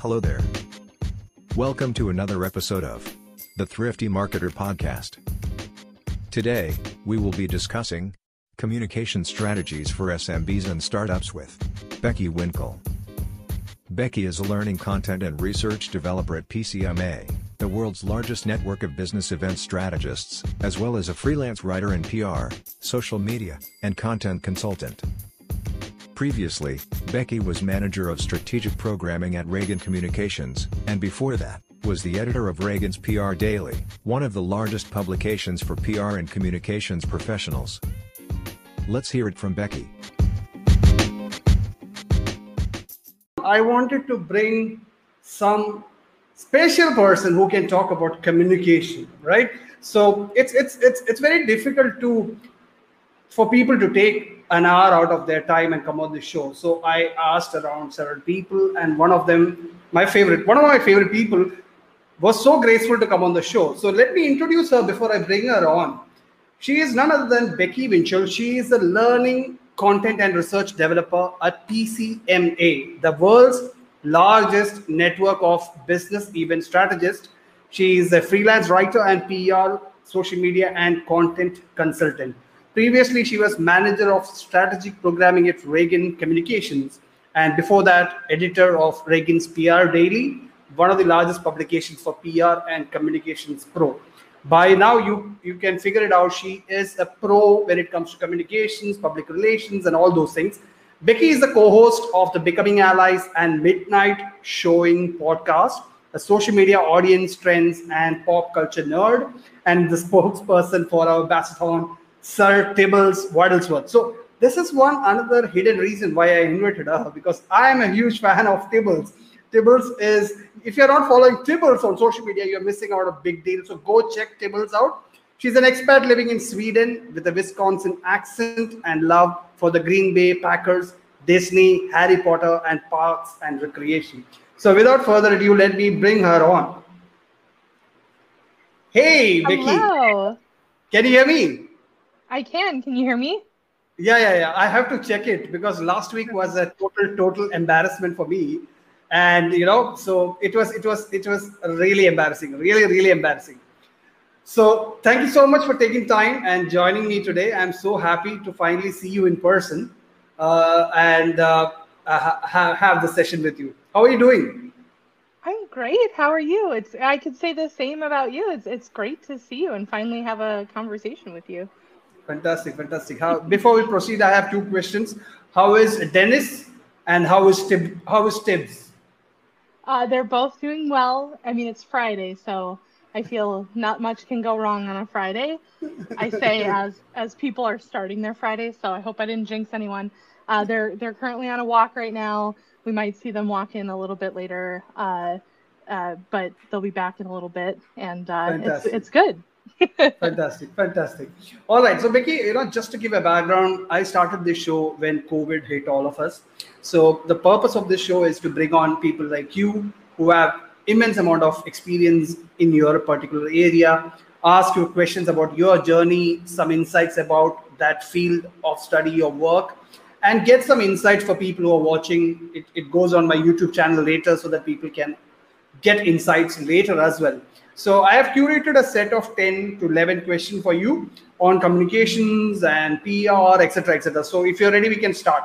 Hello there. Welcome to another episode of the Thrifty Marketer Podcast. Today, we will be discussing communication strategies for SMBs and startups with Becky Winkle. Becky is a learning content and research developer at PCMA, the world's largest network of business event strategists, as well as a freelance writer and PR, social media, and content consultant. Previously, Becky was manager of strategic programming at Ragan Communications, and before that, was the editor of Ragan's PR Daily, one of the largest publications for PR and communications professionals. Let's hear it from Becky. I wanted to bring some special person who can talk about communication, right? So it's it's it's it's very difficult to for people to take an hour out of their time and come on the show. So I asked around several people, and one of them, my favorite, one of my favorite people, was so graceful to come on the show. So let me introduce her before I bring her on. She is none other than Becky Winchell. She is a learning content and research developer at PCMA, the world's largest network of business event strategists. She is a freelance writer and PR, social media, and content consultant. Previously, she was manager of strategic programming at Ragan Communications, and before that, editor of Ragan's PR Daily, one of the largest publications for PR and communications pro. By now, you you can figure it out. She is a pro when it comes to communications, public relations, and all those things. Becky is the co-host of the Becoming Allies and Midnight Showing podcast, a social media audience trends and pop culture nerd, and the spokesperson for our Bassathon Sir Tibbles Waddlesworth. So this is one another hidden reason why I invited her because I am a huge fan of Tibbles. Tibbles is if you're not following Tibbles on social media, you're missing out a big deal. So go check Tibbles out. She's an expat living in Sweden with a Wisconsin accent and love for the Green Bay Packers, Disney, Harry Potter, and parks and recreation. So without further ado, let me bring her on. Hey, Vicky. Hello. Can you hear me? I can. Can you hear me? Yeah, yeah, yeah. I have to check it because last week was a total, total embarrassment for me, and you know, so it was, it was, it was really embarrassing, really, really embarrassing. So thank you so much for taking time and joining me today. I'm so happy to finally see you in person uh, and uh, ha- have the session with you. How are you doing? I'm great. How are you? It's I could say the same about you. It's it's great to see you and finally have a conversation with you. Fantastic, fantastic. How, before we proceed, I have two questions. How is Dennis and how is Tib, how is Tibbs? Uh, they're both doing well. I mean, it's Friday, so I feel not much can go wrong on a Friday. I say as as people are starting their Friday, so I hope I didn't jinx anyone. Uh, they're they're currently on a walk right now. We might see them walk in a little bit later, uh, uh but they'll be back in a little bit, and uh, it's it's good fantastic fantastic. All right so becky you know just to give a background i started this show when covid hit all of us. So the purpose of this show is to bring on people like you who have immense amount of experience in your particular area ask you questions about your journey some insights about that field of study or work and get some insights for people who are watching. It, it goes on my youtube channel later so that people can get insights later as well so I have curated a set of 10 to 11 questions for you on communications and PR, etc., etc. So if you're ready, we can start.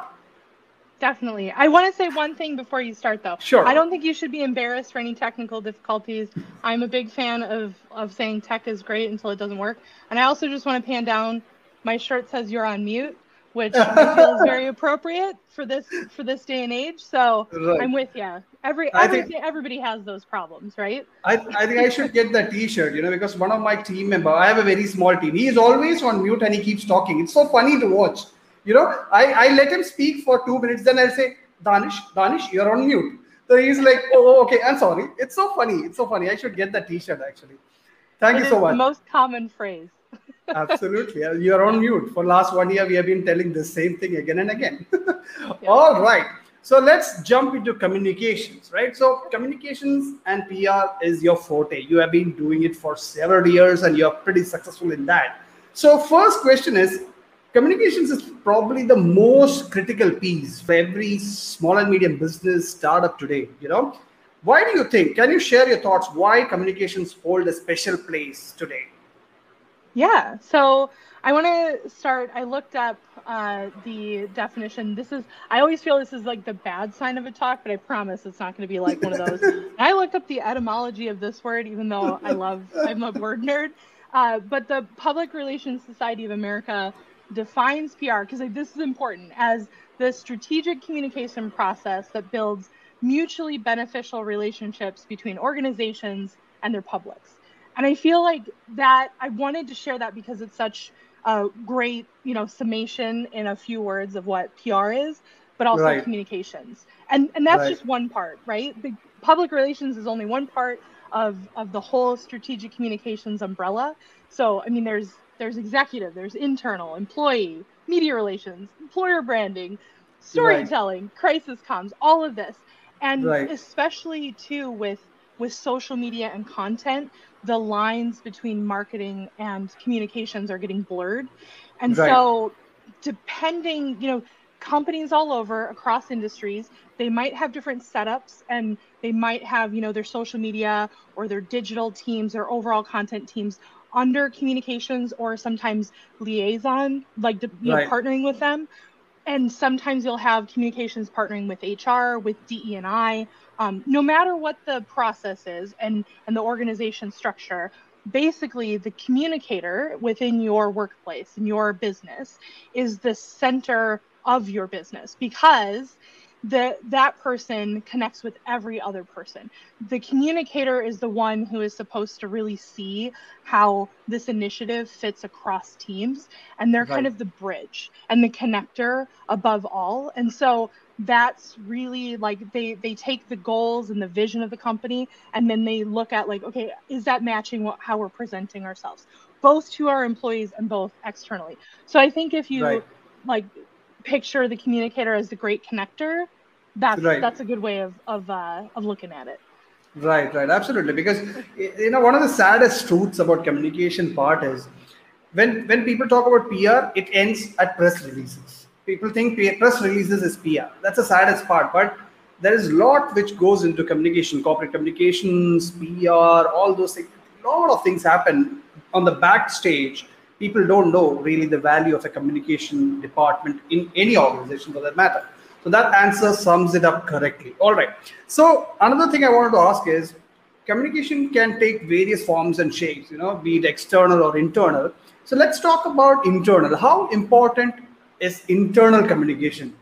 Definitely. I want to say one thing before you start, though. Sure. I don't think you should be embarrassed for any technical difficulties. I'm a big fan of, of saying tech is great until it doesn't work. And I also just want to pan down. My shirt says you're on mute which feels very appropriate for this for this day and age. So right. I'm with you. Every, every think, everybody has those problems, right? I, I think I should get that T-shirt, you know, because one of my team member, I have a very small team. He is always on mute and he keeps talking. It's so funny to watch. You know, I, I let him speak for two minutes, then I'll say, Danish, Danish, you're on mute. So he's like, oh, oh okay, I'm sorry. It's so funny. It's so funny. I should get that T-shirt actually. Thank it you so much. The most common phrase. Absolutely. Uh, you are on mute. For last one year, we have been telling the same thing again and again. yeah. All right. So let's jump into communications, right? So communications and PR is your forte. You have been doing it for several years and you're pretty successful in that. So first question is, communications is probably the most critical piece for every small and medium business startup today, you know? why do you think? Can you share your thoughts why communications hold a special place today? Yeah. So I want to start. I looked up uh, the definition. This is, I always feel this is like the bad sign of a talk, but I promise it's not going to be like one of those. I looked up the etymology of this word, even though I love, I'm a word nerd. Uh, but the Public Relations Society of America defines PR, because like, this is important, as the strategic communication process that builds mutually beneficial relationships between organizations and their publics. And I feel like that I wanted to share that because it's such a great, you know, summation in a few words of what PR is, but also right. communications. And and that's right. just one part, right? The public relations is only one part of of the whole strategic communications umbrella. So, I mean, there's there's executive, there's internal, employee, media relations, employer branding, storytelling, right. crisis comms, all of this. And especially too with with social media and content, the lines between marketing and communications are getting blurred. And right. so, depending, you know, companies all over across industries, they might have different setups and they might have, you know, their social media or their digital teams or overall content teams under communications or sometimes liaison, like you right. know, partnering with them. And sometimes you'll have communications partnering with HR, with DE and I, um, no matter what the process is and, and the organization structure, basically the communicator within your workplace in your business is the center of your business because that that person connects with every other person. The communicator is the one who is supposed to really see how this initiative fits across teams, and they're right. kind of the bridge and the connector above all. And so that's really like they they take the goals and the vision of the company and then they look at like okay is that matching what, how we're presenting ourselves both to our employees and both externally so i think if you right. like picture the communicator as the great connector that's right. that's a good way of of uh, of looking at it right right absolutely because you know one of the saddest truths about communication part is when when people talk about pr it ends at press releases people think press releases is PR. That's the saddest part. But there is a lot which goes into communication, corporate communications, PR, all those things. A lot of things happen on the backstage. People don't know really the value of a communication department in any organization for that matter. So that answer sums it up correctly. All right. So another thing I wanted to ask is communication can take various forms and shapes, you know, be it external or internal. So let's talk about internal. How important is internal communication.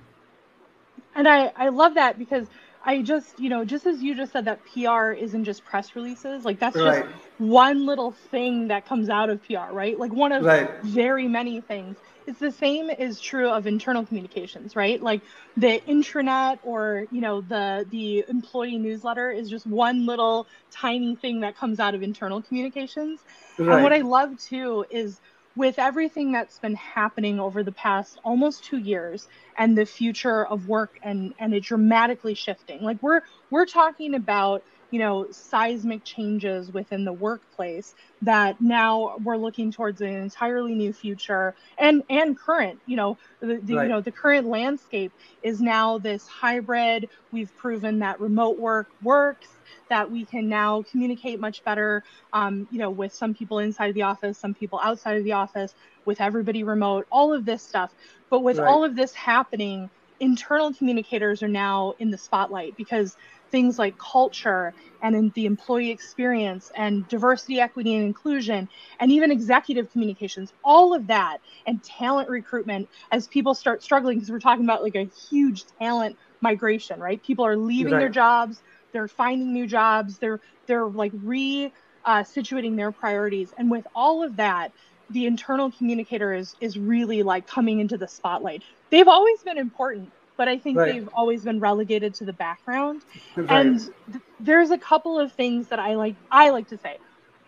And I, I love that because I just, you know, just as you just said that PR isn't just press releases, like that's right. just one little thing that comes out of PR, right? Like one of right. very many things. It's the same is true of internal communications, right? Like the intranet or, you know, the the employee newsletter is just one little tiny thing that comes out of internal communications. Right. And what I love too is with everything that's been happening over the past almost two years and the future of work and and it dramatically shifting like we're we're talking about you know seismic changes within the workplace that now we're looking towards an entirely new future and and current you know the, the right. you know the current landscape is now this hybrid we've proven that remote work works that we can now communicate much better, um, you know, with some people inside the office, some people outside of the office, with everybody remote, all of this stuff. But with right. all of this happening, internal communicators are now in the spotlight because things like culture and in the employee experience and diversity, equity, and inclusion, and even executive communications, all of that, and talent recruitment as people start struggling because we're talking about like a huge talent migration, right? People are leaving right. their jobs, they're finding new jobs they're they're like re uh, situating their priorities and with all of that the internal communicator is is really like coming into the spotlight they've always been important but i think right. they've always been relegated to the background right. and th- there's a couple of things that i like i like to say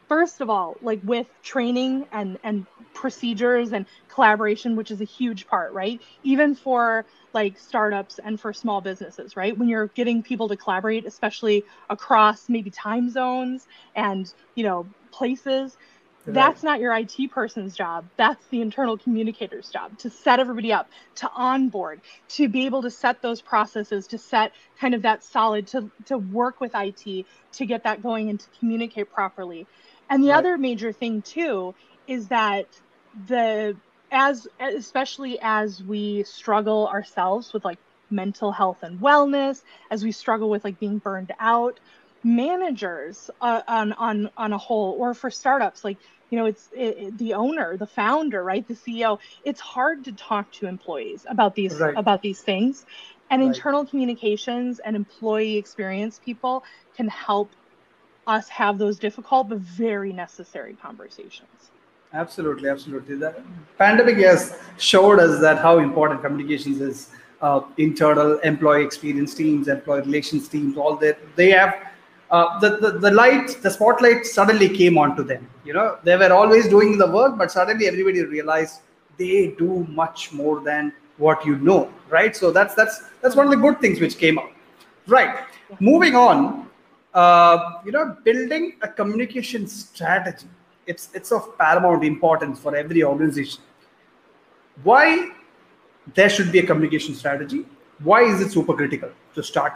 first of all like with training and and procedures and collaboration which is a huge part right even for like startups and for small businesses right when you're getting people to collaborate especially across maybe time zones and you know places that's not your IT person's job. That's the internal communicator's job to set everybody up, to onboard, to be able to set those processes, to set kind of that solid, to, to work with IT to get that going and to communicate properly. And the right. other major thing too is that the as especially as we struggle ourselves with like mental health and wellness, as we struggle with like being burned out, managers uh, on on on a whole or for startups like you know it's it, the owner the founder right the ceo it's hard to talk to employees about these right. about these things and right. internal communications and employee experience people can help us have those difficult but very necessary conversations absolutely absolutely the pandemic has showed us that how important communications is uh, internal employee experience teams employee relations teams all that they have uh, the, the, the light, the spotlight suddenly came onto them. You know, they were always doing the work, but suddenly everybody realized they do much more than what you know, right? So that's that's that's one of the good things which came out. Right. Moving on, uh, you know, building a communication strategy. It's it's of paramount importance for every organization. Why there should be a communication strategy? Why is it super critical to start?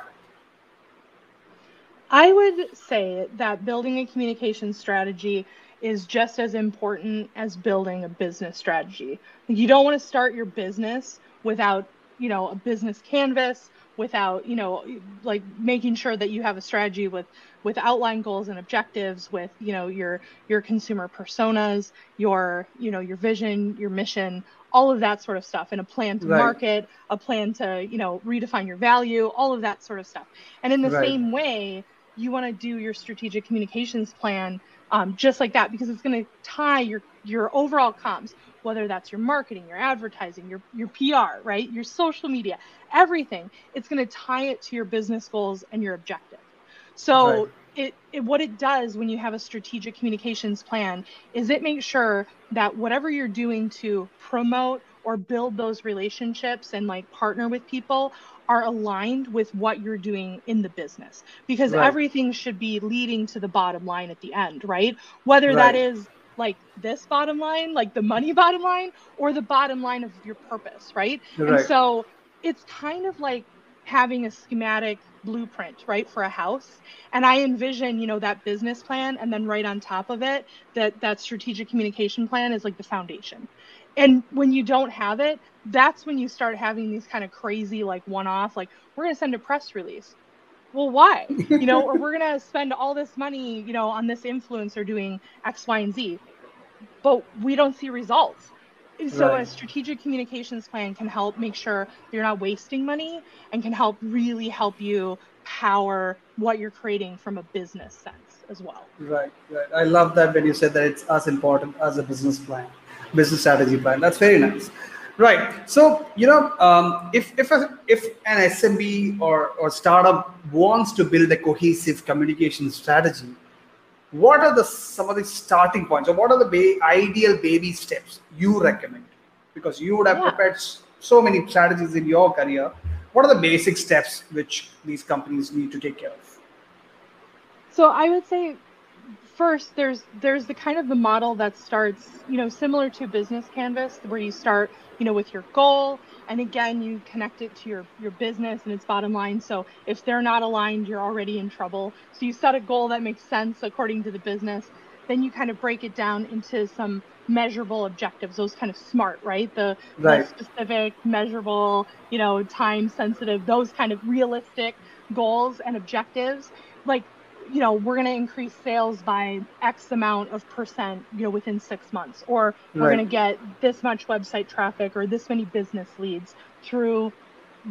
I would say that building a communication strategy is just as important as building a business strategy. You don't want to start your business without, you know, a business canvas, without, you know, like making sure that you have a strategy with with outline goals and objectives, with, you know, your your consumer personas, your, you know, your vision, your mission, all of that sort of stuff and a plan to right. market, a plan to, you know, redefine your value, all of that sort of stuff. And in the right. same way, you want to do your strategic communications plan um, just like that because it's going to tie your your overall comms whether that's your marketing your advertising your your pr right? Your social media everything. It's going to tie it to your business goals and your objective. So right. it, it what it does when you have a strategic communications plan is it makes sure that whatever you're doing to promote or build those relationships and like partner with people are aligned with what you're doing in the business because right. everything should be leading to the bottom line at the end, right? Whether right. that is like this bottom line, like the money bottom line, or the bottom line of your purpose, right? right. And so it's kind of like having a schematic blueprint right for a house and i envision you know that business plan and then right on top of it that that strategic communication plan is like the foundation and when you don't have it that's when you start having these kind of crazy like one-off like we're going to send a press release. Well why? You know or we're going to spend all this money you know on this influencer doing x y and z. But we don't see results. So right. a strategic communications plan can help make sure you're not wasting money and can help really help you power what you're creating from a business sense as well. Right right. I love that when you said that it's as important as a business plan business strategy plan that's very nice Right. So you know, um, if if a, if an SMB or or startup wants to build a cohesive communication strategy, what are the some of the starting points, or what are the ba- ideal baby steps you recommend? Because you would have yeah. prepared so many strategies in your career. What are the basic steps which these companies need to take care of? So I would say first there's there's the kind of the model that starts you know similar to business canvas where you start you know, with your goal. And again, you connect it to your, your business and its bottom line. So if they're not aligned, you're already in trouble. So you set a goal that makes sense according to the business. Then you kind of break it down into some measurable objectives, those kind of smart, right? The, right. the specific, measurable, you know, time sensitive, those kind of realistic goals and objectives. Like you know, we're going to increase sales by X amount of percent, you know, within six months, or we're right. going to get this much website traffic or this many business leads through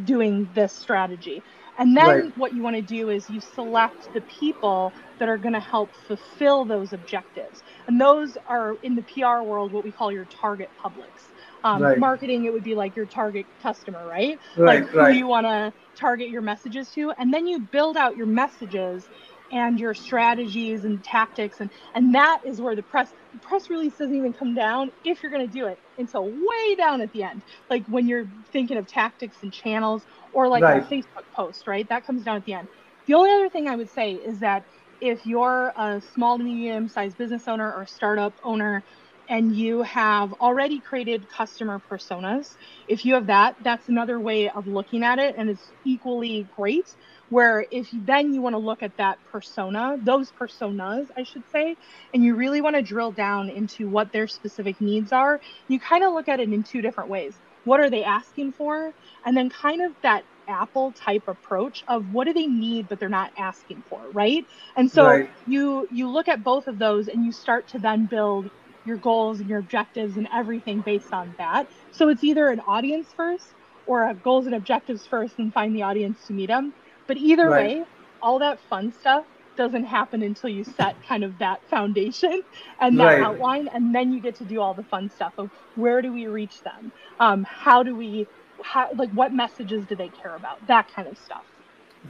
doing this strategy. And then right. what you want to do is you select the people that are going to help fulfill those objectives. And those are in the PR world what we call your target publics. Um, right. Marketing, it would be like your target customer, right? Right. Like who you want to target your messages to. And then you build out your messages and your strategies and tactics and and that is where the press the press release doesn't even come down if you're going to do it until way down at the end like when you're thinking of tactics and channels or like right. a facebook post right that comes down at the end the only other thing i would say is that if you're a small to medium sized business owner or startup owner and you have already created customer personas, if you have that, that's another way of looking at it and it's equally great. Where if then you want to look at that persona, those personas, I should say, and you really want to drill down into what their specific needs are, you kind of look at it in two different ways. What are they asking for? And then kind of that Apple type approach of what do they need but they're not asking for, right? And so right. you you look at both of those and you start to then build your goals and your objectives and everything based on that. So it's either an audience first or a goals and objectives first and find the audience to meet them. But either right. way, all that fun stuff doesn't happen until you set kind of that foundation and that right. outline, and then you get to do all the fun stuff of where do we reach them, um, how do we, how, like what messages do they care about, that kind of stuff.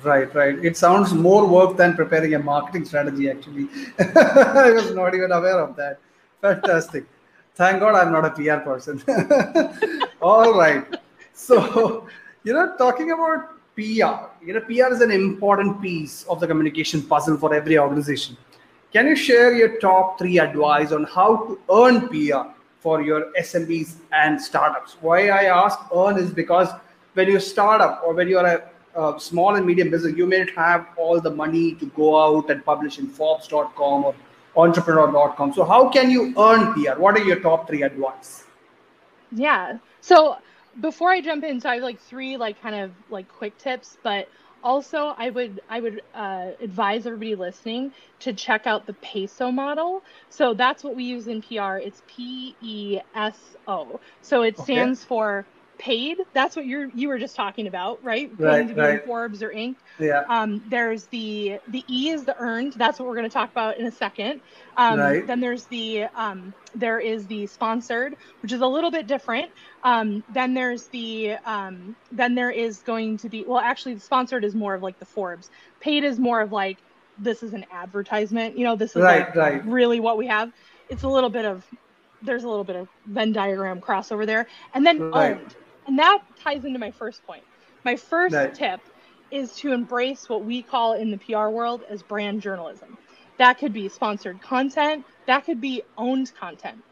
Right, right. It sounds more work than preparing a marketing strategy. Actually, I was not even aware of that. Fantastic. Thank God I'm not a PR person. All right. So, you know, talking about PR, you know, PR is an important piece of the communication puzzle for every organization. Can you share your top three advice on how to earn PR for your SMBs and startups? Why I ask earn is because when you start up or when you're a, a small and medium business, you may not have all the money to go out and publish in Forbes.com or entrepreneur.com. So how can you earn PR? What are your top three advice? Yeah. So before I jump in, so I have like three like kind of like quick tips, but also I would I would uh, advise everybody listening to check out the peso model. So that's what we use in PR. It's P E S O. So it stands okay. for paid. That's what you're you were just talking about, right? Right, to be in Forbes or Inc. Yeah. Um, there's the the E is the earned. That's what we're going to talk about in a second. Um, right. Then there's the um, there is the sponsored, which is a little bit different. Um, then there's the um, then there is going to be well, actually, the sponsored is more of like the Forbes. Paid is more of like this is an advertisement. You know, this is right, like right. really what we have. It's a little bit of there's a little bit of Venn diagram crossover there, and then right. owned and that ties into my first point. My first tip is to embrace what we call in the PR world as brand journalism. That could be sponsored content, that could be owned content.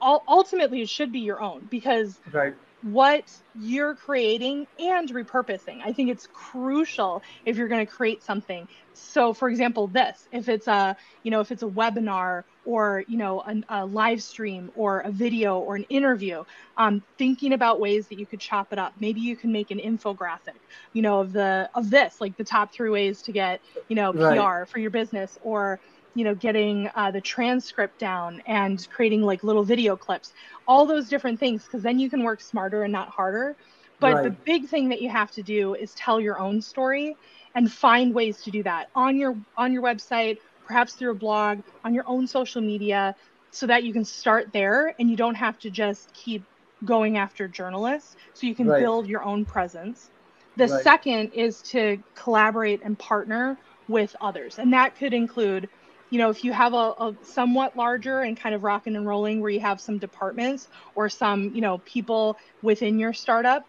ultimately, it should be your own because right what you're creating and repurposing. I think it's crucial if you're going to create something. So, for example, this if it's a you know if it's a webinar or you know a, a live stream or a video or an interview, um, thinking about ways that you could chop it up. Maybe you can make an infographic, you know, of the of this like the top three ways to get you know PR right. for your business or you know getting uh, the transcript down and creating like little video clips all those different things because then you can work smarter and not harder but right. the big thing that you have to do is tell your own story and find ways to do that on your on your website perhaps through a blog on your own social media so that you can start there and you don't have to just keep going after journalists so you can right. build your own presence the right. second is to collaborate and partner with others and that could include you know, if you have a, a, somewhat larger and kind of rocking and rolling where you have some departments or some, you know, people within your startup,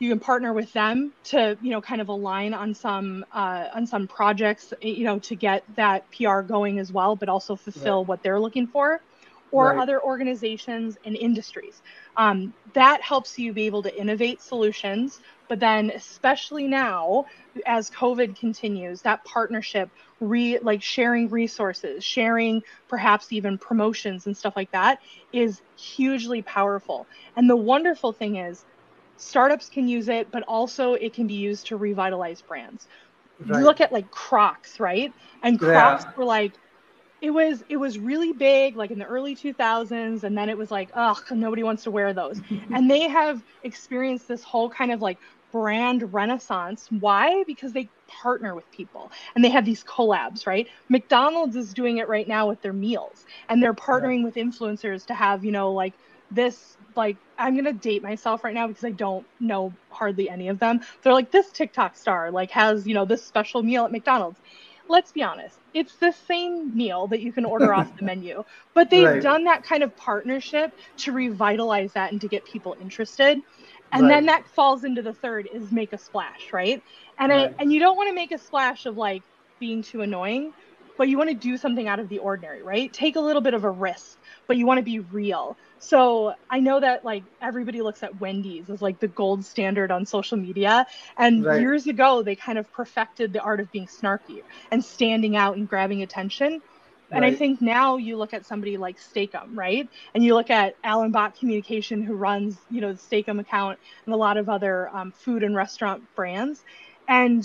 you can partner with them to, you know, kind of align on some uh, on some projects, you know, to get that PR going as well, but also fulfill right. what they're looking for, or right. other organizations and industries. Um, that helps you be able to innovate solutions but then, especially now, as COVID continues, that partnership, re like sharing resources, sharing perhaps even promotions and stuff like that, is hugely powerful. And the wonderful thing is, startups can use it, but also it can be used to revitalize brands. Right. Look at like Crocs, right? And Crocs yeah. were like it was it was really big like in the early 2000s and then it was like ugh nobody wants to wear those and they have experienced this whole kind of like brand renaissance. Why? Because they partner with people and they have these collabs, right? McDonald's is doing it right now with their meals and they're partnering yeah. with influencers to have, you know, like this like I'm gonna date myself right now because I don't know hardly any of them. They're like this TikTok star like has you know this special meal at McDonald's. Let's be honest, it's the same meal that you can order off the menu, but they've right. done that kind of partnership to revitalize that and to get people interested and right. then that falls into the third is make a splash right and right. I, and you don't want to make a splash of like being too annoying but you want to do something out of the ordinary, right? Take a little bit of a risk, but you want to be real. So I know that like everybody looks at Wendy's as like the gold standard on social media. And right. years ago, they kind of perfected the art of being snarky and standing out and grabbing attention. And right. I think now you look at somebody like Steak-umm, right? And you look at Allebach Communication, who runs, you know, the Steak-umm account and a lot of other um, food and restaurant brands, and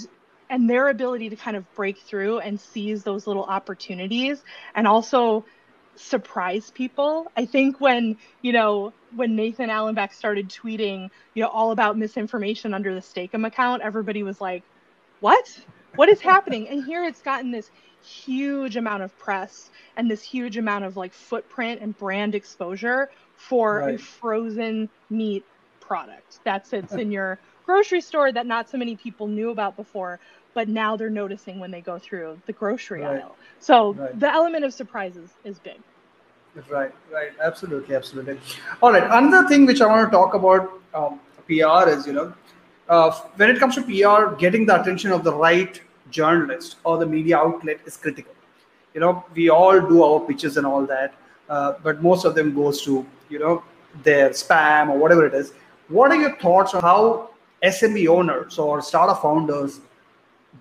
and their ability to kind of break through and seize those little opportunities, and also surprise people. I think when you know when Nathan Allebach started tweeting, you know, all about misinformation under the Steak-umm account, everybody was like, "What? What is happening?" And here it's gotten this huge amount of press and this huge amount of like footprint and brand exposure for right. a frozen meat product. That sits in your grocery store that not so many people knew about before but now they're noticing when they go through the grocery right. aisle. So right. the element of surprises is big. Right. Right. Absolutely. Absolutely. All right. Another thing which i want to talk about um, pr is you know uh, when it comes to pr getting the attention of the right journalist or the media outlet is critical. You know, we all do our pitches and all that, uh, but most of them goes to you know their spam or whatever it is. What are your thoughts on how SMB owners or startup founders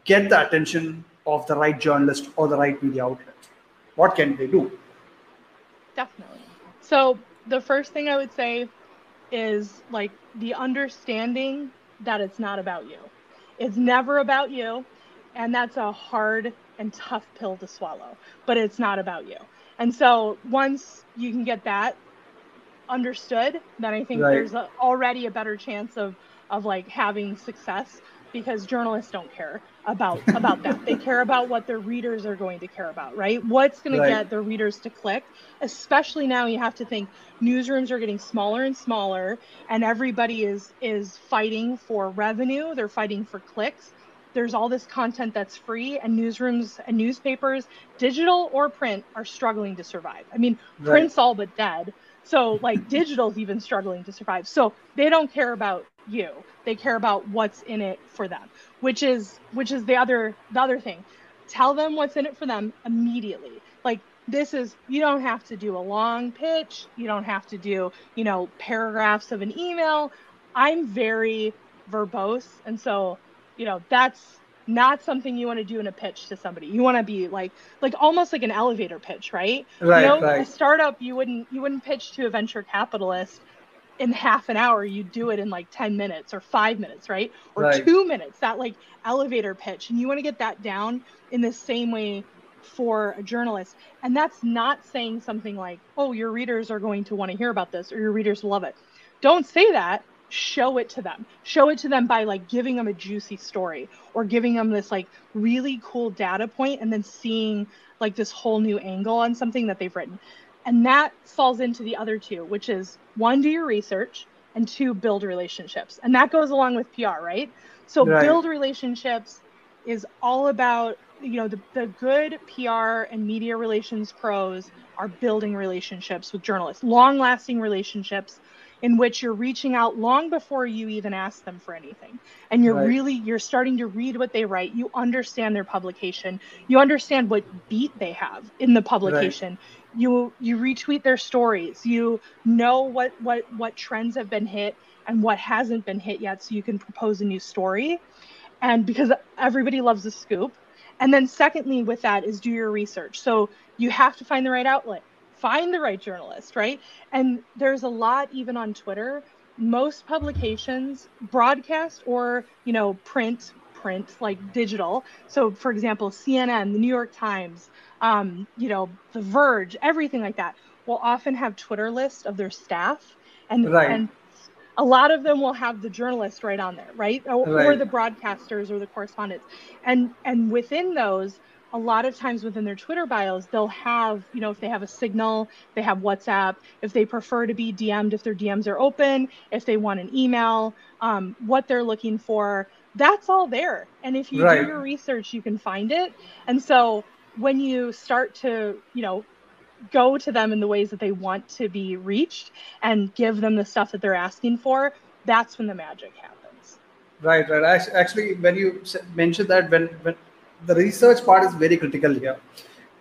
get the attention of the right journalist or the right media outlet? What can they do? Definitely. So the first thing I would say is like the understanding that it's not about you. It's never about you and that's a hard and tough pill to swallow but it's not about you and so once you can get that understood then i think right. there's a, already a better chance of of like having success because journalists don't care about about that. They care about what their readers are going to care about right? What's going right. to get their readers to click especially now you have to think newsrooms are getting smaller and smaller and everybody is is fighting for revenue they're fighting for clicks. There's all this content that's free and newsrooms and newspapers digital or print are struggling to survive. I mean right. print's all but dead so like digital's even struggling to survive. So they don't care about you. They care about what's in it for them which is which is the other the other thing. Tell them what's in it for them immediately. Like this is you don't have to do a long pitch. You don't have to do you know paragraphs of an email. I'm very verbose. And so you know that's not something you want to do in a pitch to somebody. You want to be like like almost like an elevator pitch, right? Right. You know, right. a startup you wouldn't you wouldn't pitch to a venture capitalist in half an hour. You do it in like 10 minutes or 5 minutes, right? Or right. 2 minutes. That like elevator pitch and you want to get that down in the same way for a journalist. And that's not saying something like, "Oh, your readers are going to want to hear about this or your readers love it." Don't say that show it to them. Show it to them by like giving them a juicy story or giving them this like really cool data point and then seeing like this whole new angle on something that they've written. And that falls into the other two which is one do your research and two build relationships. And that goes along with pr right? So right. build relationships is all about you know the, the good pr and media relations pros are building relationships with journalists long lasting relationships in which you're reaching out long before you even ask them for anything. And you're right. really you're starting to read what they write. You understand their publication. You understand what beat they have in the publication. Right. you you retweet their stories. You know what what what trends have been hit and what hasn't been hit yet so you can propose a new story. And because everybody loves a scoop. And then secondly with that is do your research. So you have to find the right outlet find the right journalist, right? And there's a lot even on Twitter. Most publications, broadcast or, you know, print, print like digital. So, for example, CNN, the New York Times, um, you know, The Verge, everything like that will often have Twitter lists of their staff. And, right. and a lot of them will have the journalist right on there, right? Or, right? or, the broadcasters or the correspondents. And and within those, a lot of times within their Twitter bios, they'll have, you know, if they have a signal, they have WhatsApp, if they prefer to be DM'd, if their DMs are open, if they want an email, um, what they're looking for, that's all there. And if you right. do your research, you can find it. And so when you start to, you know, go to them in the ways that they want to be reached and give them the stuff that they're asking for, that's when the magic happens. Right, right. Actually, when you mentioned that, when, when the research part is very critical here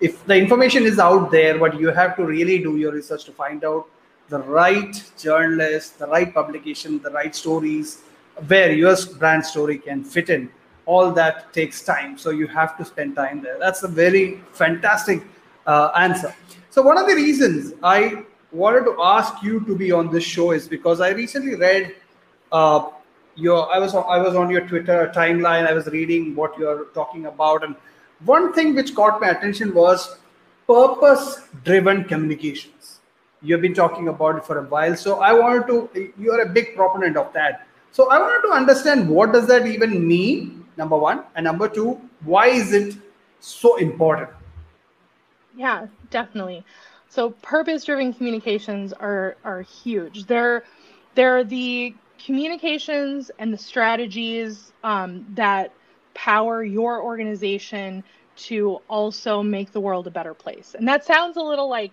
if the information is out there, but you have to really do your research to find out the right journalist, the right publication, the right stories, where your brand story can fit in. All that takes time. So you have to spend time there. That's a very fantastic uh, answer. So one of the reasons I wanted to ask you to be on this show is because I recently read uh, your I was I was on your Twitter timeline. I was reading what you're talking about, and one thing which caught my attention was purpose-driven communications. You've been talking about it for a while, so I wanted to. You're a big proponent of that. So I wanted to understand what does that even mean. Number one, and number two, why is it so important? Yeah, definitely. So purpose-driven communications are are huge. They're they're the communications and the strategies um, that power your organization to also make the world a better place. And that sounds a little like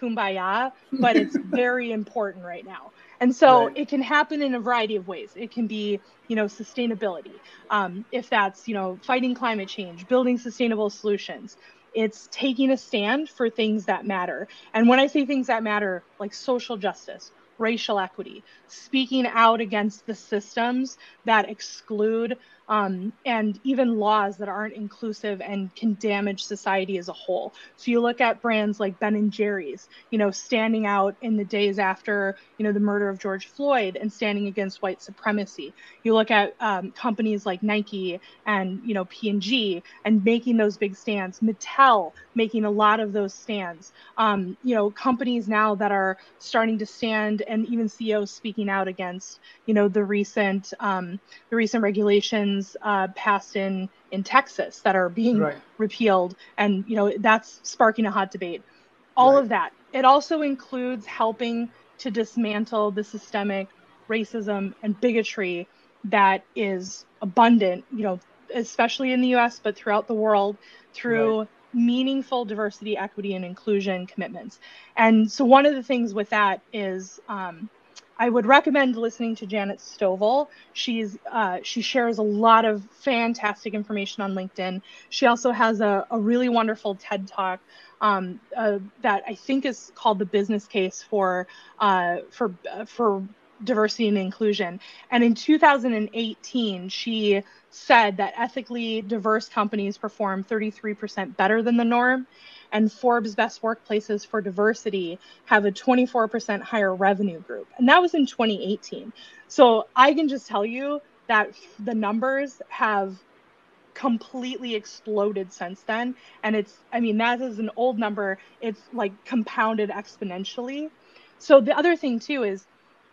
kumbaya, but it's very important right now. And so right. it can happen in a variety of ways. It can be, you know, sustainability. Um, if that's, you know, fighting climate change, building sustainable solutions. It's taking a stand for things that matter. And when I say things that matter, like social justice, racial equity, speaking out against the systems that exclude um, and even laws that aren't inclusive and can damage society as a whole. So you look at brands like Ben and Jerry's, you know, standing out in the days after, you know, the murder of George Floyd and standing against white supremacy. You look at um, companies like Nike and, you know, P&G and making those big stands. Mattel making a lot of those stands. Um, you know, companies now that are starting to stand and even CEOs speaking out against, you know, the recent um, the recent regulations uh, passed in in Texas that are being right. repealed, and you know that's sparking a hot debate. All right. of that. It also includes helping to dismantle the systemic racism and bigotry that is abundant, you know, especially in the US, but throughout the world through right. Meaningful diversity, equity, and inclusion commitments. And so, one of the things with that is um, I would recommend listening to Janet Stovall. She's uh, she shares a lot of fantastic information on LinkedIn. She also has a, a really wonderful TED talk um, uh, that I think is called the Business Case for uh, for uh, for diversity and inclusion. And in 2018, she said that ethically diverse companies perform 33% better than the norm and Forbes Best Workplaces for Diversity have a 24% higher revenue group. And that was in 2018. So I can just tell you that the numbers have completely exploded since then. And it's, I mean, that is an old number. It's like compounded exponentially. So the other thing too is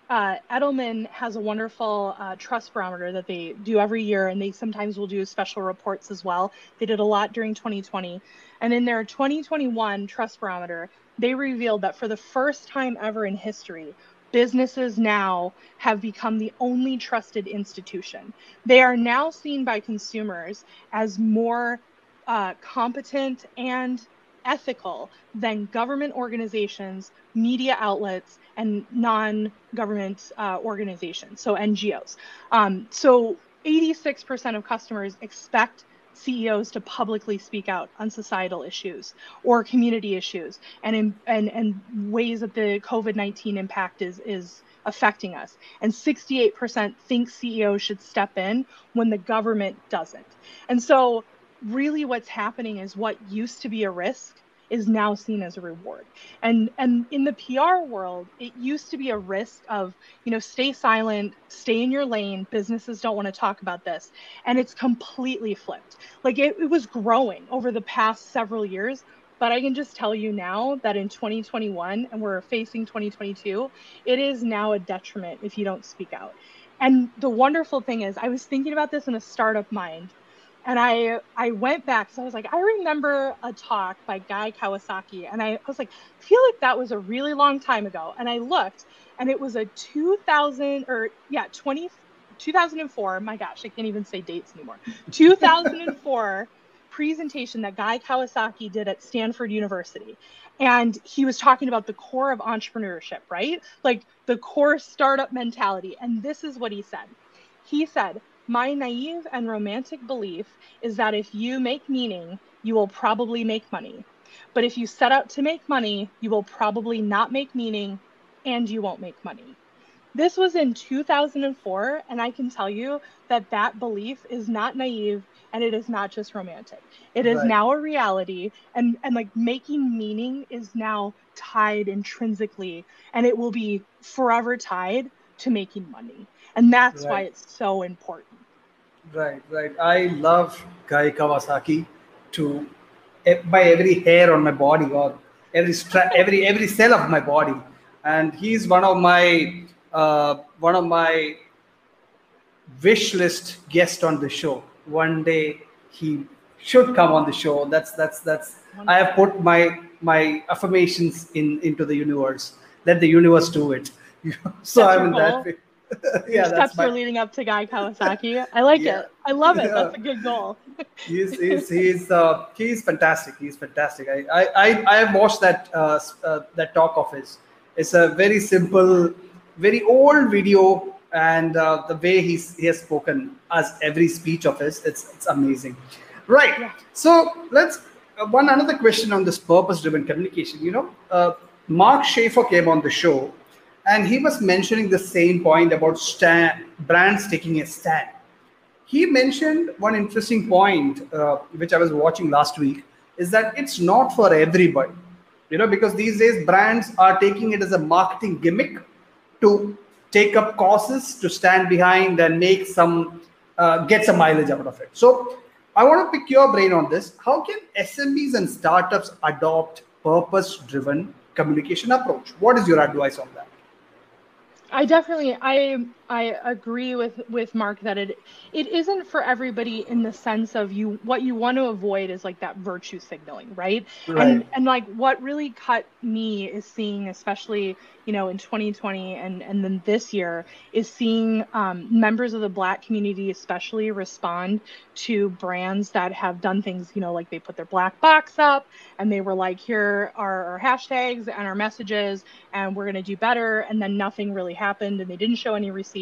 uh, Edelman has a wonderful uh, trust barometer that they do every year, and they sometimes will do special reports as well. They did a lot during 2020. And in their 2021 trust barometer, they revealed that for the first time ever in history, businesses now have become the only trusted institution. They are now seen by consumers as more uh, competent and ethical than government organizations, media outlets, and non government uh, organizations, so NGOs. Um, so 86% of customers expect CEOs to publicly speak out on societal issues or community issues and in, and and ways that the COVID-19 impact is is affecting us. And 68% think CEOs should step in when the government doesn't. And so really what's happening is what used to be a risk is now seen as a reward. And and in the PR world, it used to be a risk of, you know, stay silent, stay in your lane, businesses don't want to talk about this. And it's completely flipped. Like it, it was growing over the past several years. But I can just tell you now that in 2021 and we're facing 2022, it is now a detriment if you don't speak out. And the wonderful thing is, I was thinking about this in a startup mind and I I went back. So I was like, I remember a talk by Guy Kawasaki, and I, I was like, I feel like that was a really long time ago. And I looked, and it was a 2000 or yeah 20 2004. My gosh, I can't even say dates anymore. 2004 presentation that Guy Kawasaki did at Stanford University. And he was talking about the core of entrepreneurship, right? Like the core startup mentality. And this is what he said. He said, my naive and romantic belief is that if you make meaning, you will probably make money. But if you set out to make money, you will probably not make meaning and you won't make money. This was in 2004, and I can tell you that that belief is not naive and it is not just romantic. It is right. now a reality, and and like making meaning is now tied intrinsically, and it will be forever tied to making money, and that's right. why it's so important. Right, right. I love Guy Kawasaki to by every hair on my body or every stra- every every cell of my body, and he's one of my uh, one of my wish list guest on the show. One day he should come on the show. That's that's that's. Wonderful. I have put my my affirmations in into the universe. Let the universe do it. so that's I'm in that. yeah, steps my... are leading up to Guy Kawasaki. I like yeah. it. I love it. That's a good goal. he's he's he's uh, he's fantastic. He's fantastic. I I I have watched that uh, uh, that talk of his. It's a very simple very old video and uh, the way he's he has spoken as every speech of his it's it's amazing right yeah. so let's uh, one another question on this purpose driven communication you know uh, mark schaefer came on the show and he was mentioning the same point about stand, brands taking a stand. He mentioned one interesting point uh, which i was watching last week is that it's not for everybody. You know because these days brands are taking it as a marketing gimmick to take up causes to stand behind and make some uh, get some mileage out of it. So i want to pick your brain on this. How can smbs and startups adopt purpose driven communication approach? What is your advice on that I definitely I I agree with with Mark that it it isn't for everybody in the sense of you what you want to avoid is like that virtue signaling, right? right. And and like what really cut me is seeing especially you know in 2020 and and then this year is seeing um, members of the black community especially respond to brands that have done things you know like they put their black box up and they were like here are our hashtags and our messages and we're going to do better and then nothing really happened and they didn't show any receipts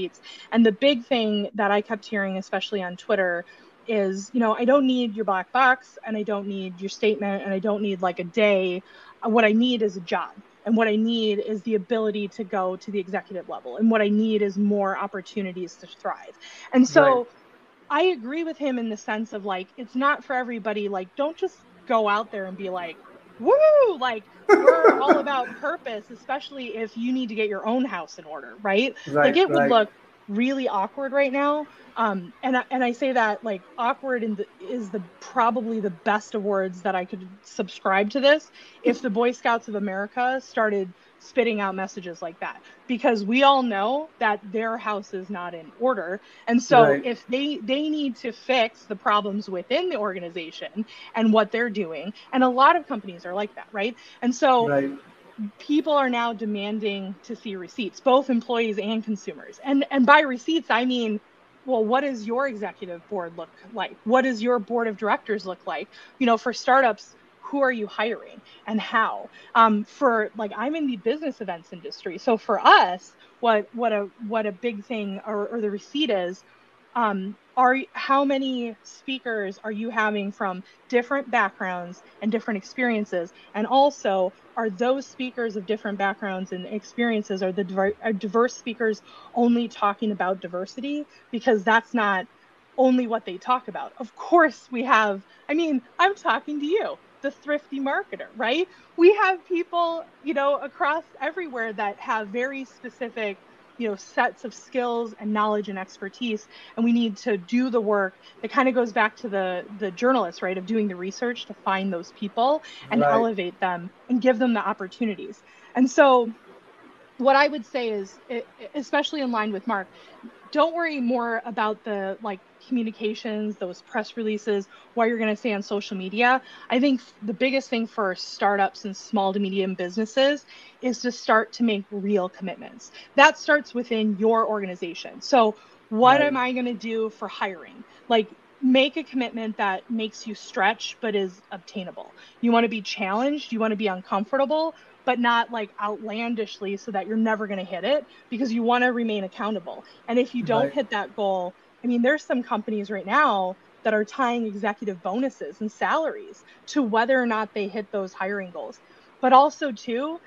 and the big thing that i kept hearing especially on twitter is you know i don't need your black box and i don't need your statement and i don't need like a day uh, what i need is a job and what I need is the ability to go to the executive level. And what I need is more opportunities to thrive. And so right. I agree with him in the sense of like, it's not for everybody. Like, don't just go out there and be like, woo, like we're all about purpose, especially if you need to get your own house in order, right? right like it right. would look really awkward right now. Um, and I, and I say that like awkward in the, is the probably the best of words that I could subscribe to this. If the Boy Scouts of America started spitting out messages like that, because we all know that their house is not in order, and so right. if they they need to fix the problems within the organization and what they're doing, and a lot of companies are like that, right? And so. Right people are now demanding to see receipts, both employees and consumers. And and by receipts, I mean, well, what does your executive board look like? What does your board of directors look like? You know, for startups, who are you hiring and how? Um, for like, I'm in the business events industry, so for us, what what a what a big thing or, or the receipt is um, are how many speakers are you having from different backgrounds and different experiences? And also are those speakers of different backgrounds and experiences are the are diverse speakers only talking about diversity? Because that's not only what they talk about. Of course we have i mean i'm talking to you the thrifty marketer right? We have people you know across everywhere that have very specific you know sets of skills and knowledge and expertise and we need to do the work. That kind of goes back to the the journalists right of doing the research to find those people and right. elevate them and give them the opportunities. And so what i would say is especially in line with mark don't worry more about the like communications, those press releases, what you're going to say on social media. I think the biggest thing for startups and small to medium businesses is to start to make real commitments. That starts within your organization. So, what right. am I going to do for hiring? Like, make a commitment that makes you stretch but is obtainable. You want to be challenged, you want to be uncomfortable, but not like outlandishly so that you're never going to hit it because you want to remain accountable. And if you don't right. hit that goal, I mean, there's some companies right now that are tying executive bonuses and salaries to whether or not they hit those hiring goals. But also, too,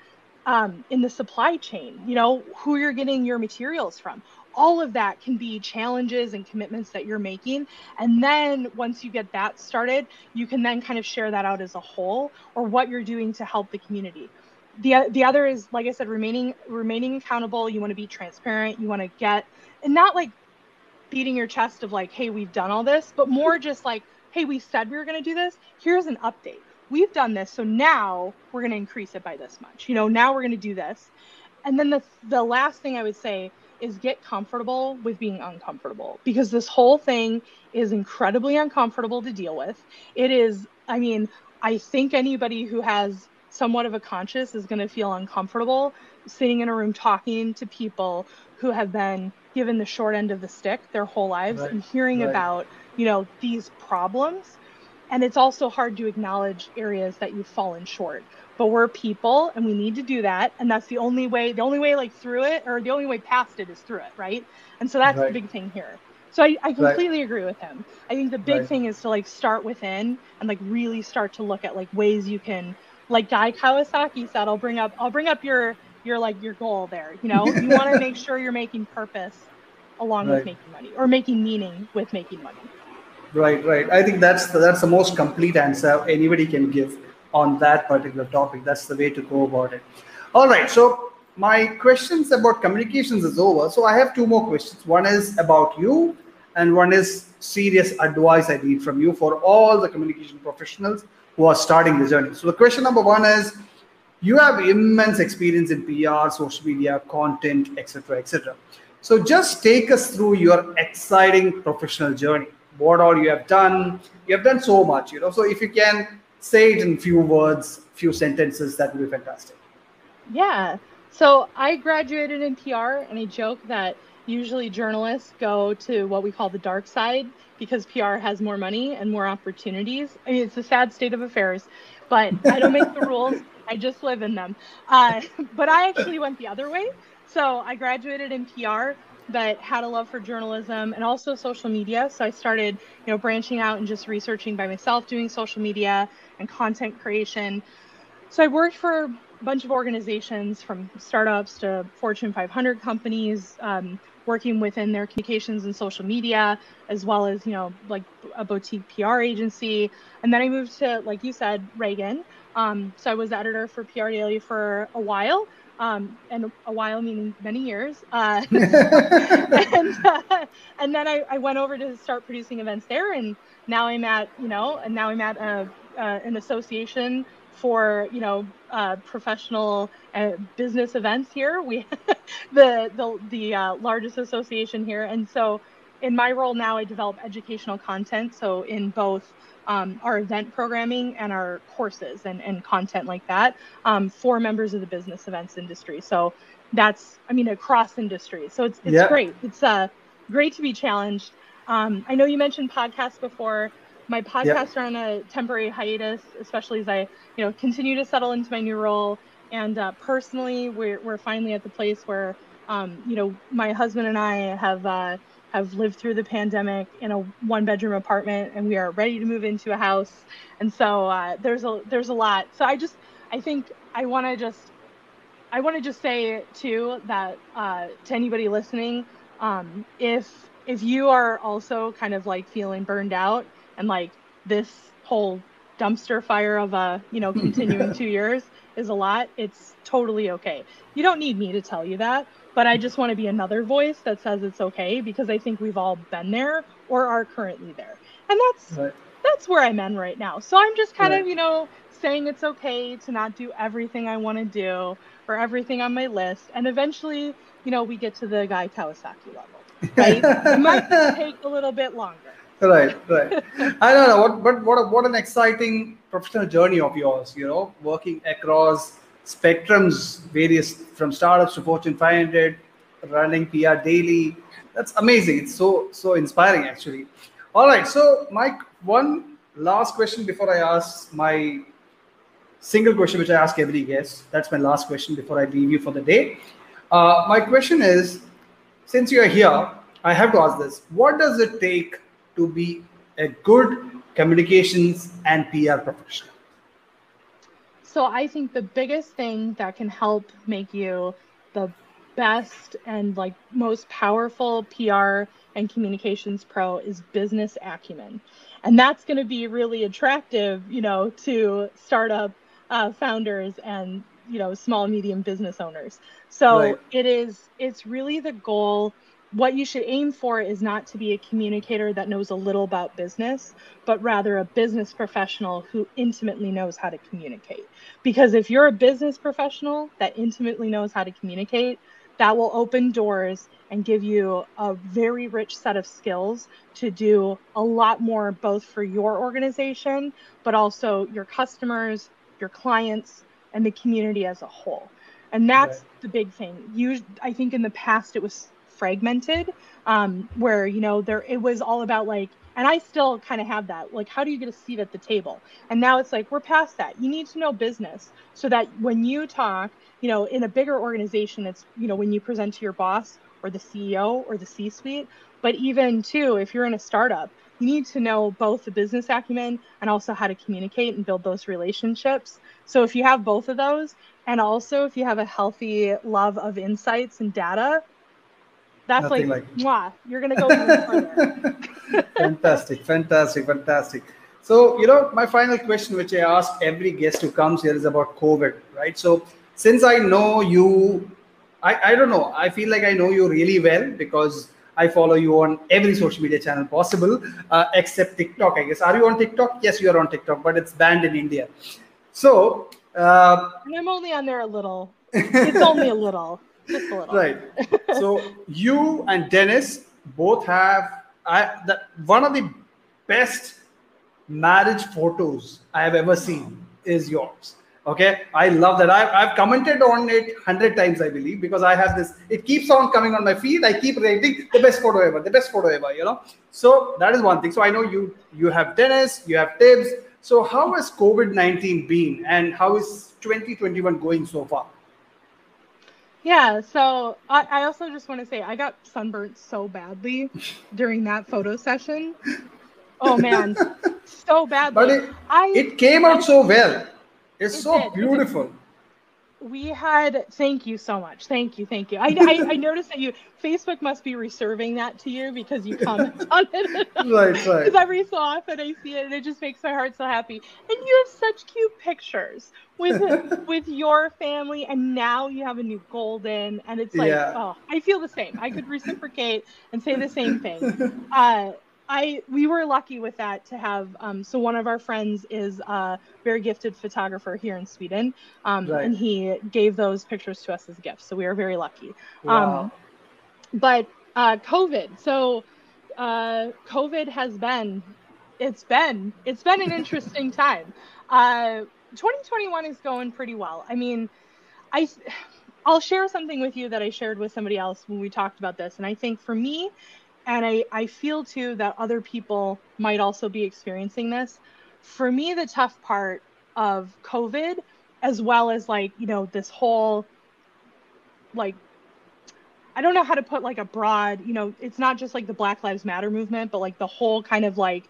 um, in the supply chain, you know, who you're getting your materials from. All of that can be challenges and commitments that you're making. And then once you get that started, you can then kind of share that out as a whole or what you're doing to help the community. The, the other is like I said, remaining remaining accountable. You want to be transparent. You want to get and not like beating your chest of like, hey, we've done all this, but more just like, hey, we said we were going to do this. Here's an update we've done this so now we're going to increase it by this much you know now we're going to do this and then the the last thing i would say is get comfortable with being uncomfortable because this whole thing is incredibly uncomfortable to deal with it is i mean i think anybody who has somewhat of a conscious is going to feel uncomfortable sitting in a room talking to people who have been given the short end of the stick their whole lives right. and hearing right. about you know these problems and it's also hard to acknowledge areas that you've fallen short. But we're people and we need to do that. And that's the only way, the only way like through it or the only way past it is through it, right? And so that's right. the big thing here. So I, I completely right. agree with him. I think the big right. thing is to like start within and like really start to look at like ways you can like Guy Kawasaki said, I'll bring up I'll bring up your your like your goal there. You know, you want to make sure you're making purpose along with making money or making meaning with making money. Right, right. I think that's the, that's the most complete answer anybody can give on that particular topic. That's the way to go about it. All right. So my questions about communications is over. So I have two more questions. One is about you, and one is serious advice I need from you for all the communication professionals who are starting the journey. So the question number one is you have immense experience in PR, social media, content, etc., etc. So just take us through your exciting professional journey what all you have done. You have done so much, you know. So if you can say it in few words, few sentences, that would be fantastic. Yeah. So I graduated in PR, and I joke that usually journalists go to what we call the dark side because PR has more money and more opportunities. I mean, it's a sad state of affairs, but I don't make the rules. I just live in them. Uh, but I actually went the other way. So I graduated in PR but had a love for journalism and also social media. So I started, you know, branching out and just researching by myself, doing social media and content creation. So I worked for a bunch of organizations from startups to Fortune 500 companies, um, working within their communications and social media, as well as, you know, like a boutique PR agency. And then I moved to, like you said, Ragan. Um, so I was editor for PR Daily for a while um, and a while meaning many years. Uh, and, uh, and then I, I, went over to start producing events there, and now I'm at you know, and now I'm at a, uh, an association for you know uh, professional uh, business events here. We the the the uh, largest association here, and so in my role now, I develop educational content. So in both um, our event programming and our courses and, and content like that um, for members of the business events industry. So that's, I mean, across industries. So it's, it's yeah. great. It's uh, great to be challenged. Um, I know you mentioned podcasts before. My podcasts are on a temporary hiatus, especially as I, you know, continue to settle into my new role. And uh, personally, we're, we're finally at the place where, um, you know, my husband and I have uh, have lived through the pandemic in a one bedroom apartment and we are ready to move into a house. And so uh, there's a there's a lot. So i just i think i want to just i want to just say too that uh, to anybody listening um, if if you are also kind of like feeling burned out and like this whole dumpster fire of a you know continuing two years is a lot it's totally okay you don't need me to tell you that but I just want to be another voice that says it's okay because I think we've all been there or are currently there. And that's right. that's where I'm in right now. So I'm just kind right. of, you know, saying it's okay to not do everything I want to do or everything on my list. And eventually, you know, we get to the Guy Kawasaki level. Right? it might take a little bit longer. Right, right. I don't know what, but what, what an exciting professional journey of yours. You know, working across spectrums, various from startups to Fortune 500, running PR daily. That's amazing. It's so so inspiring, actually. All right. So, Mike, one last question before I ask my single question, which I ask every guest. That's my last question before I leave you for the day. Uh, my question is, since you are here, I have to ask this: What does it take to be a good communications and PR professional? So I think the biggest thing that can help make you the best and like most powerful PR and communications pro is business acumen. And that's going to be really attractive, you know, to startup uh, founders and, you know, small, medium business owners. So right. it is, it's really the goal what you should aim for is not to be a communicator that knows a little about business, but rather a business professional who intimately knows how to communicate. Because if you're a business professional that intimately knows how to communicate, that will open doors and give you a very rich set of skills to do a lot more, both for your organization, but also your customers, your clients, and the community as a whole. And that's right. the big thing. You, I think in the past it was fragmented um, where you know there it was all about like and i still kind of have that like how do you get a seat at the table? And now it's like we're past that. You need to know business so that when you talk you know in a bigger organization it's you know when you present to your boss or the ceo or the c suite but even too if you're in a startup you need to know both the business acumen and also how to communicate and build those relationships. So if you have both of those and also if you have a healthy love of insights and data that's Nothing like, like you're gonna go fantastic, fantastic, fantastic. So, you know, my final question, which I ask every guest who comes here, is about COVID, right? So, since I know you, I, I don't know, I feel like I know you really well because I follow you on every social media channel possible, uh, except TikTok, I guess. Are you on TikTok? Yes, you are on TikTok, but it's banned in India. So, uh, I'm only on there a little. It's only a little. Right. so you and Dennis both have I the, one of the best marriage photos I have ever seen is yours. Okay, I love that. I've, I've commented on it hundred times, I believe, because I have this. It keeps on coming on my feed. I keep rating the best photo ever, the best photo ever. You know, so that is one thing. So I know you you have Dennis, you have Tibbs. So how has COVID nineteen been, and how is twenty twenty one going so far? Yeah, so I, I also just want to say I got sunburnt so badly during that photo session. Oh man, so badly. But it, I, it came out so well. It's it so did. beautiful we had thank you so much. Thank you thank you. I, I, I noticed that you facebook must be reserving that to you because you comment on it. Right right. Because every so often i see it and it just makes my heart so happy. And you have such cute pictures with with your family and now you have a new golden and it's like yeah. oh i feel the same. I could reciprocate and say the same thing. Uh I we were lucky with that to have. Um, so one of our friends is a very gifted photographer here in Sweden, um, right. and he gave those pictures to us as gifts. So we are very lucky. Wow. Um, but uh, COVID. So uh, COVID has been. It's been it's been an interesting time. Uh, 2021 is going pretty well. I mean, I I'll share something with you that I shared with somebody else when we talked about this, and I think for me, and I, I feel too that other people might also be experiencing this. For me, the tough part of COVID, as well as like, you know, this whole like I don't know how to put like a broad, you know, it's not just like the Black Lives Matter movement, but like the whole kind of like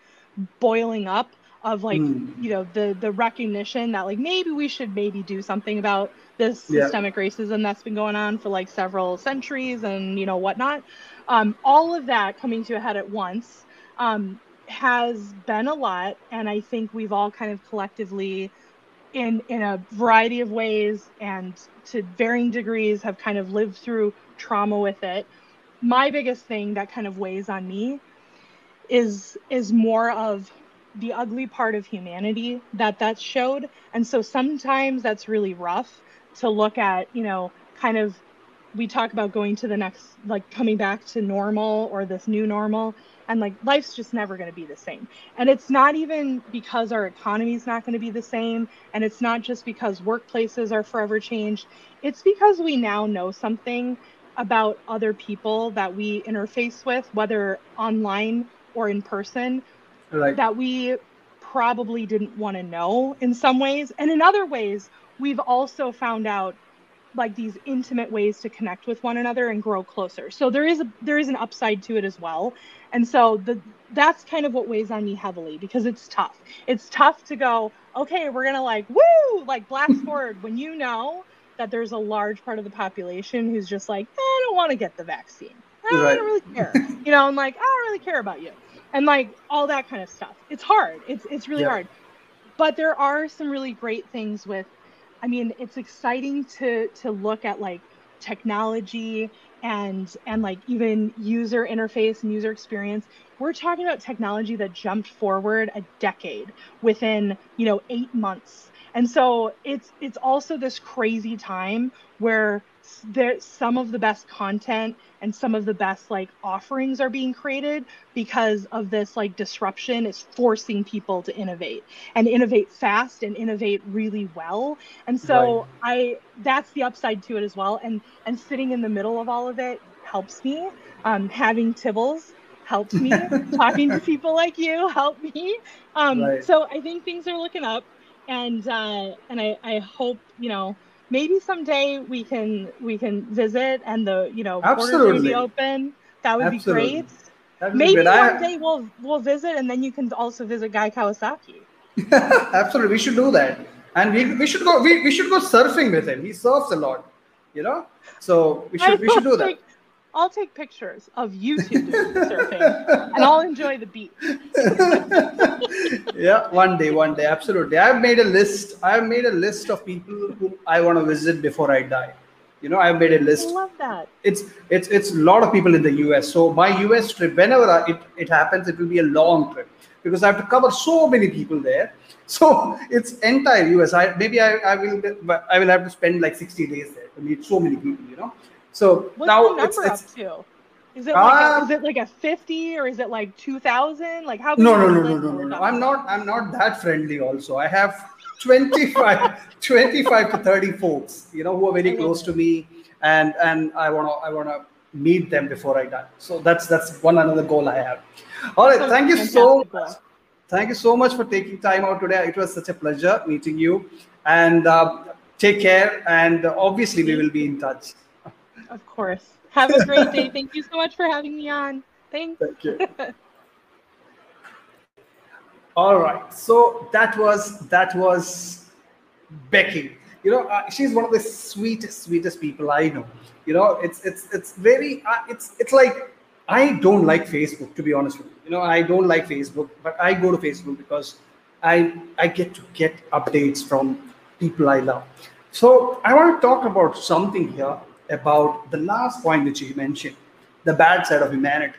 boiling up of like, mm. you know, the the recognition that like maybe we should maybe do something about this yeah. systemic racism that's been going on for like several centuries and you know whatnot. Um, all of that coming to a head at once um, has been a lot, and I think we've all kind of collectively, in in a variety of ways and to varying degrees, have kind of lived through trauma with it. My biggest thing that kind of weighs on me is is more of the ugly part of humanity that that showed and so sometimes that's really rough to look at you know kind of we talk about going to the next like coming back to normal or this new normal and like life's just never going to be the same. And it's not even because our economy is not going to be the same and it's not just because workplaces are forever changed. It's because we now know something about other people that we interface with whether online or in person right. that we probably didn't want to know in some ways. And in other ways we've also found out like these intimate ways to connect with one another and grow closer. So there is a there is an upside to it as well. And so the that's kind of what weighs on me heavily because it's tough. It's tough to go, okay, we're gonna like woo, like blast forward when you know that there's a large part of the population who's just like, I don't want to get the vaccine. I don't, right. I don't really care. you know, I'm like, I don't really care about you. And like all that kind of stuff. It's hard. It's it's really yeah. hard. But there are some really great things with I mean, it's exciting to to look at like technology and and like even user interface and user experience. We're talking about technology that jumped forward a decade within you know 8 months. And so it's it's also this crazy time where there some of the best content and some of the best like offerings are being created because of this like disruption is forcing people to innovate and innovate fast and innovate really well. And so right. i that's the upside to it as well. And and sitting in the middle of all of it helps me. Um, having tibbles helps me. Talking to people like you help me. Um, right. so i think things are looking up and uh, and I, I hope you know maybe someday we can we can visit and the you know borders will be open. That would Absolutely. be great. That'd maybe one I... day we'll we'll visit and then you can also visit Guy Kawasaki. Absolutely, we should do that, and we, we should go we, we should go surfing with him. He surfs a lot, you know. So we should we should do that. I'll take pictures of you two doing surfing, and I'll enjoy the beach. yeah, one day, one day, absolutely. I've made a list. I've made a list of people who I want to visit before I die. You know, I've made a list. I love that. It's it's it's a lot of people in the US. So my US trip, whenever I, it it happens, it will be a long trip because I have to cover so many people there. So it's entire US. I maybe I, I will I will have to spend like 60 days there to meet so many people. You know. So What's now the number it's, it's, to? Is it like uh, a, is it like a fifty or is it like two thousand? Like how? No, no, no, no, no, no, no. I'm not. I'm not that friendly. Also, I have 25, 25 to thirty folks. You know, who are very close to me, and and I wanna I wanna meet them before I die. So that's that's one another goal I have. All right. That's thank you so. Much. Thank you so much for taking time out today. It was such a pleasure meeting you, and uh, take care. And obviously, we will be in touch. Of course. Have a great day. Thank you so much for having me on. Thanks. Thank you. All right. So that was that was Becky. You know, uh, she's one of the sweetest, sweetest people I know. You know, it's it's it's very uh, it's it's like I don't like Facebook to be honest with you. You know, I don't like Facebook, but I go to Facebook because I I get to get updates from people I love. So I want to talk about something here about the last point that you mentioned, the bad side of humanity.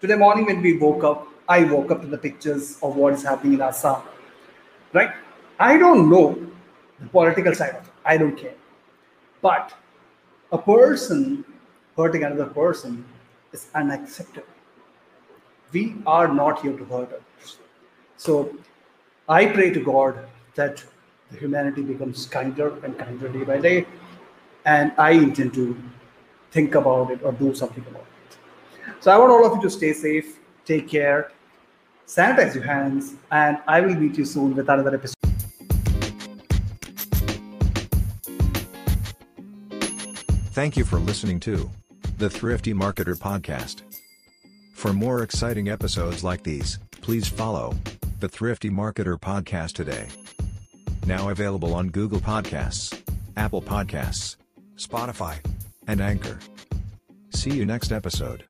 Today morning when we woke up, I woke up to the pictures of what is happening in Assam. Right? I don't know the political side of it. I don't care. But a person hurting another person is unacceptable. We are not here to hurt others. So I pray to God that the humanity becomes kinder and kinder day by day and I intend to think about it or do something about it. So I want all of you to stay safe, take care, sanitize your hands, and I will meet you soon with another episode. Thank you for listening to the Thrifty Marketer Podcast. For more exciting episodes like these, please follow the Thrifty Marketer Podcast today. Now available on Google Podcasts, Apple Podcasts, Spotify, and Anchor. See you next episode.